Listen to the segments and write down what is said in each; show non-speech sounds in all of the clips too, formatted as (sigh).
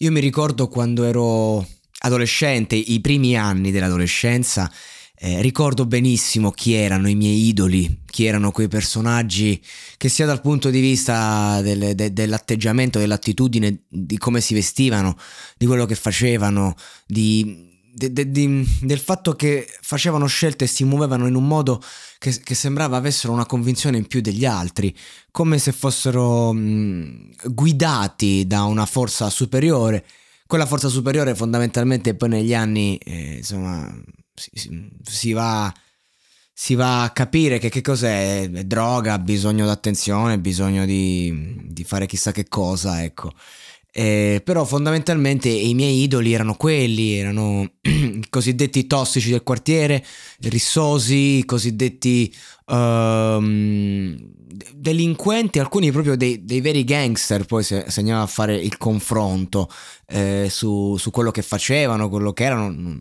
Io mi ricordo quando ero adolescente, i primi anni dell'adolescenza, eh, ricordo benissimo chi erano i miei idoli, chi erano quei personaggi che sia dal punto di vista del, de, dell'atteggiamento, dell'attitudine, di come si vestivano, di quello che facevano, di, de, de, del fatto che facevano scelte e si muovevano in un modo che, che, sembrava avessero una convinzione in più degli altri, come se fossero mh, guidati da una forza superiore. Quella forza superiore fondamentalmente poi negli anni, eh, insomma, si, si, si, va, si, va, a capire che, che cos'è, è droga, bisogno d'attenzione, bisogno di, di fare chissà che cosa, ecco. Eh, però fondamentalmente i miei idoli erano quelli, erano (clears throat) i cosiddetti tossici del quartiere, rissosi, i cosiddetti um, delinquenti, alcuni proprio dei, dei, veri gangster, poi se, se andiamo a fare il confronto eh, su, su, quello che facevano, quello che erano, mm,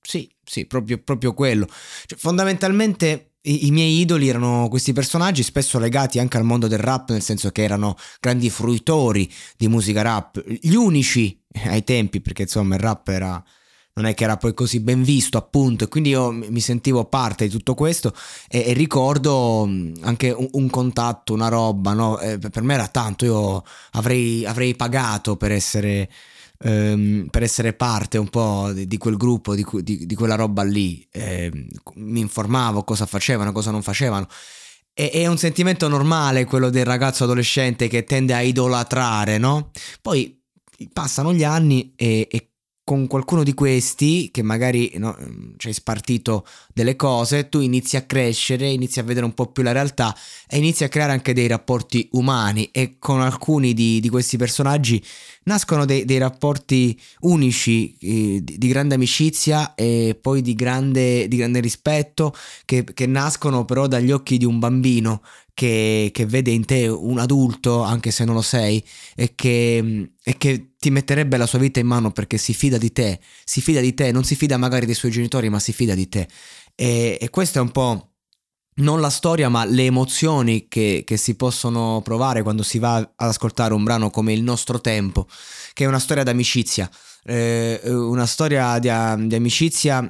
sì, sì, proprio, proprio quello. Cioè, fondamentalmente i, miei idoli erano questi personaggi spesso legati anche al mondo del rap, nel senso che erano grandi fruitori di musica rap, gli unici ai tempi, perché insomma il rap era non è che era poi così ben visto appunto e quindi io mi sentivo parte di tutto questo e, e ricordo anche un, un, contatto, una roba, no? eh, per me era tanto, io avrei, avrei pagato per essere ehm, per essere parte un po' di, di quel gruppo, di, di, di, quella roba lì. Eh, mi informavo cosa facevano, cosa non facevano. È un sentimento normale quello del ragazzo adolescente che tende a idolatrare, no? Poi passano gli anni e, e con qualcuno di questi, che magari no, ci hai spartito delle cose, tu inizi a crescere, inizi a vedere un po' più la realtà e inizi a creare anche dei rapporti umani e con alcuni di, di questi personaggi nascono dei, dei rapporti unici eh, di, di, grande amicizia e poi di grande, di grande rispetto che, che nascono però dagli occhi di un bambino che, che, vede in te un adulto, anche se non lo sei, e che, e che, ti metterebbe la sua vita in mano perché si fida di te, si fida di te, non si fida magari dei suoi genitori, ma si fida di te. E, e questo è un po' non la storia, ma le emozioni che, che, si possono provare quando si va ad ascoltare un brano come Il nostro tempo, che è una storia d'amicizia, eh, una storia di, di amicizia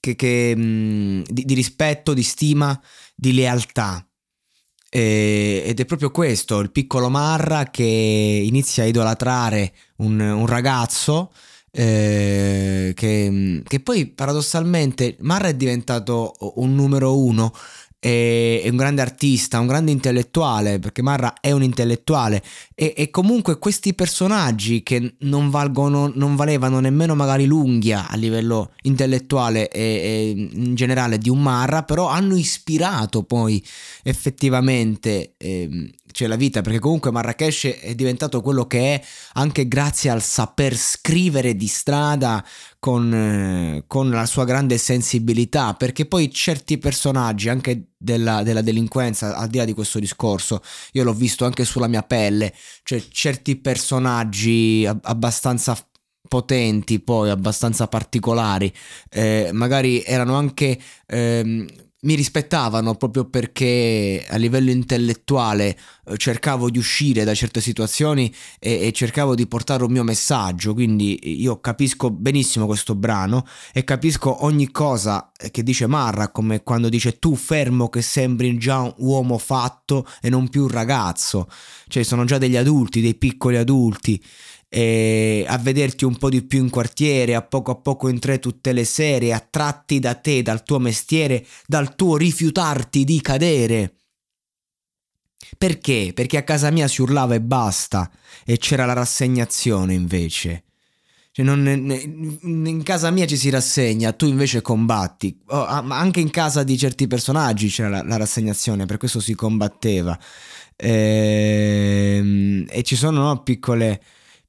che, che, di, di rispetto, di stima, di lealtà eh, ed è proprio questo, il piccolo Marra che inizia a idolatrare un, un ragazzo eh, che, che, poi paradossalmente Marra è diventato un numero uno è un grande artista, un grande intellettuale, perché Marra è un intellettuale, e, e comunque questi personaggi che non, valgono, non valevano nemmeno magari l'unghia a livello intellettuale e, e in generale di un Marra, però hanno ispirato poi effettivamente eh, cioè la vita, perché comunque Marrakesh è diventato quello che è anche grazie al saper scrivere di strada con, eh, con la sua grande sensibilità, perché poi certi personaggi anche della, della, delinquenza, al di là di questo discorso, io l'ho visto anche sulla mia pelle, cioè certi personaggi abbastanza potenti, poi abbastanza particolari, eh, magari erano anche ehm, mi rispettavano proprio perché a livello intellettuale eh, cercavo di uscire da certe situazioni e, e, cercavo di portare un mio messaggio, quindi io capisco benissimo questo brano e capisco ogni cosa che dice Marra, come quando dice tu fermo che sembri già un uomo fatto e non più un ragazzo, cioè sono già degli adulti, dei piccoli adulti eh, a vederti un po' di più in quartiere, a poco a poco entrare tutte le sere, attratti da te, dal tuo mestiere, dal tuo rifiutarti di cadere. Perché? Perché a casa mia si urlava e basta, e c'era la rassegnazione invece. Cioè non, in casa mia ci si rassegna, tu invece combatti. Oh, anche in casa di certi personaggi c'era la, la rassegnazione, per questo si combatteva. E, ehm, e ci sono no, piccole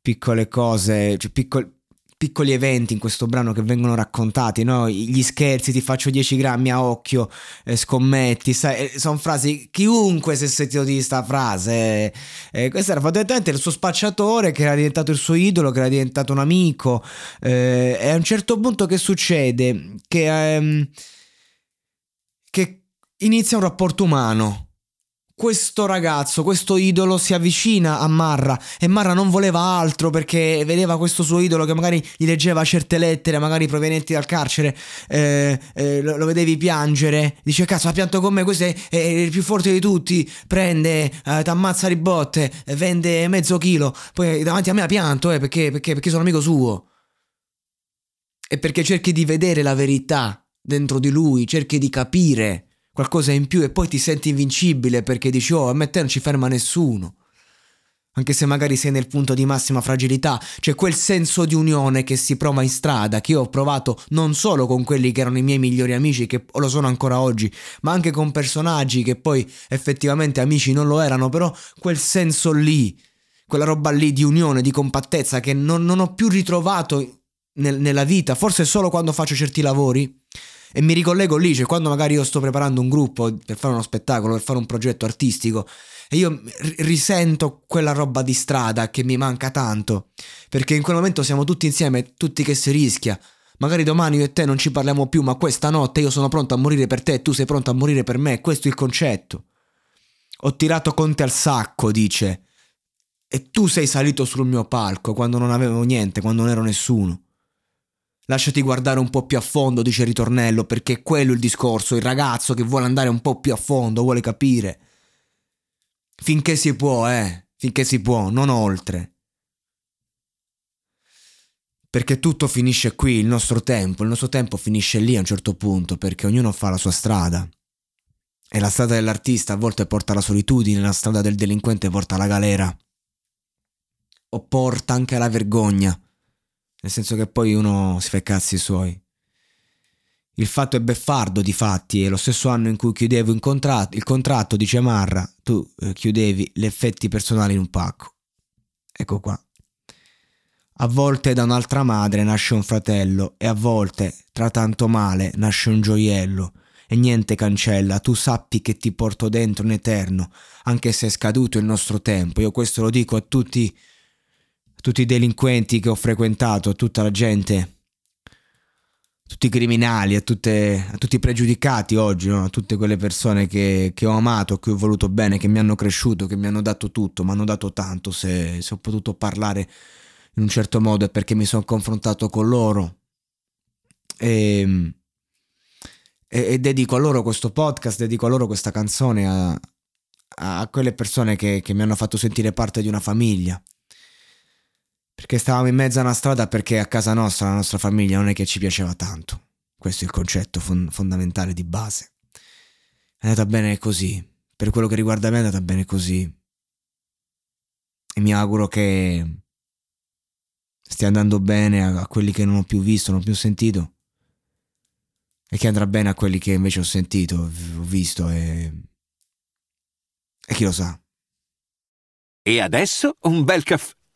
piccole cose, cioè piccoli, piccoli eventi in questo brano che vengono raccontati, no? Gli scherzi, ti faccio 10 grammi a occhio, eh, scommetti, sai, eh, sono frasi, chiunque si è sentito di questa frase, eh, eh, questo era fondamentalmente il suo spacciatore che era diventato il suo idolo, che era diventato un amico, eh, e a un certo punto che succede? Che, ehm, che inizia un rapporto umano, questo ragazzo, questo idolo si avvicina a Marra. E Marra non voleva altro perché vedeva questo suo idolo che magari gli leggeva certe lettere, magari provenienti dal carcere, eh, eh, lo, lo, vedevi piangere, dice cazzo ha pianto con me, questo è, è, il più forte di tutti, prende, eh, t'ammazza di botte, vende mezzo chilo, poi davanti a me ha pianto eh, perché, perché, perché sono amico suo. E perché cerchi di vedere la verità dentro di lui, cerchi di capire qualcosa in più e poi ti senti invincibile perché dici oh a me te non ci ferma nessuno. Anche se magari sei nel punto di massima fragilità, c'è quel senso di unione che si prova in strada, che io ho provato non solo con quelli che erano i miei migliori amici, che lo sono ancora oggi, ma anche con personaggi che poi effettivamente amici non lo erano, però quel senso lì, quella roba lì di unione, di compattezza che non, non ho più ritrovato nel, nella vita, forse solo quando faccio certi lavori e mi ricollego lì, cioè quando magari io sto preparando un gruppo per fare uno spettacolo, per fare un progetto artistico e io risento quella roba di strada che mi manca tanto, perché in quel momento siamo tutti insieme, tutti che si rischia. Magari domani io e te non ci parliamo più, ma questa notte io sono pronto a morire per te e tu sei pronto a morire per me, questo è il concetto. Ho tirato Conte al sacco, dice. E tu sei salito sul mio palco quando non avevo niente, quando non ero nessuno. Lasciati guardare un po' più a fondo, dice il ritornello, perché è quello il discorso, il ragazzo che vuole andare un po' più a fondo, vuole capire. Finché si può, eh, finché si può, non oltre. Perché tutto finisce qui, il nostro tempo, il nostro tempo finisce lì a un certo punto, perché ognuno fa la sua strada. E la strada dell'artista a volte porta alla solitudine, la strada del delinquente porta alla galera. O porta anche alla vergogna nel senso che poi uno si fa i cazzi suoi. Il fatto è beffardo di fatti e lo stesso anno in cui chiudevo il contratto, il contratto dice Marra, tu eh, chiudevi gli effetti personali in un pacco. Ecco qua. A volte da un'altra madre nasce un fratello e a volte, tra tanto male, nasce un gioiello e niente cancella, tu sappi che ti porto dentro in eterno, anche se è scaduto il nostro tempo. Io questo lo dico a tutti tutti i delinquenti che ho frequentato, a tutta la gente, tutti i criminali, a, tutte, a tutti i pregiudicati oggi, no? a tutte quelle persone che, che, ho amato, che ho voluto bene, che mi hanno cresciuto, che mi hanno dato tutto, mi hanno dato tanto, se, se ho potuto parlare in un certo modo è perché mi sono confrontato con loro. E, e, e, dedico a loro questo podcast, dedico a loro questa canzone, a, a quelle persone che, che mi hanno fatto sentire parte di una famiglia. Perché stavamo in mezzo a una strada perché a casa nostra, la nostra famiglia, non è che ci piaceva tanto. Questo è il concetto fon- fondamentale di base. È andata bene così. Per quello che riguarda me è andata bene così. E mi auguro che stia andando bene a, a quelli che non ho più visto, non ho più sentito. E che andrà bene a quelli che invece ho sentito, ho visto e... E chi lo sa. E adesso un bel caffè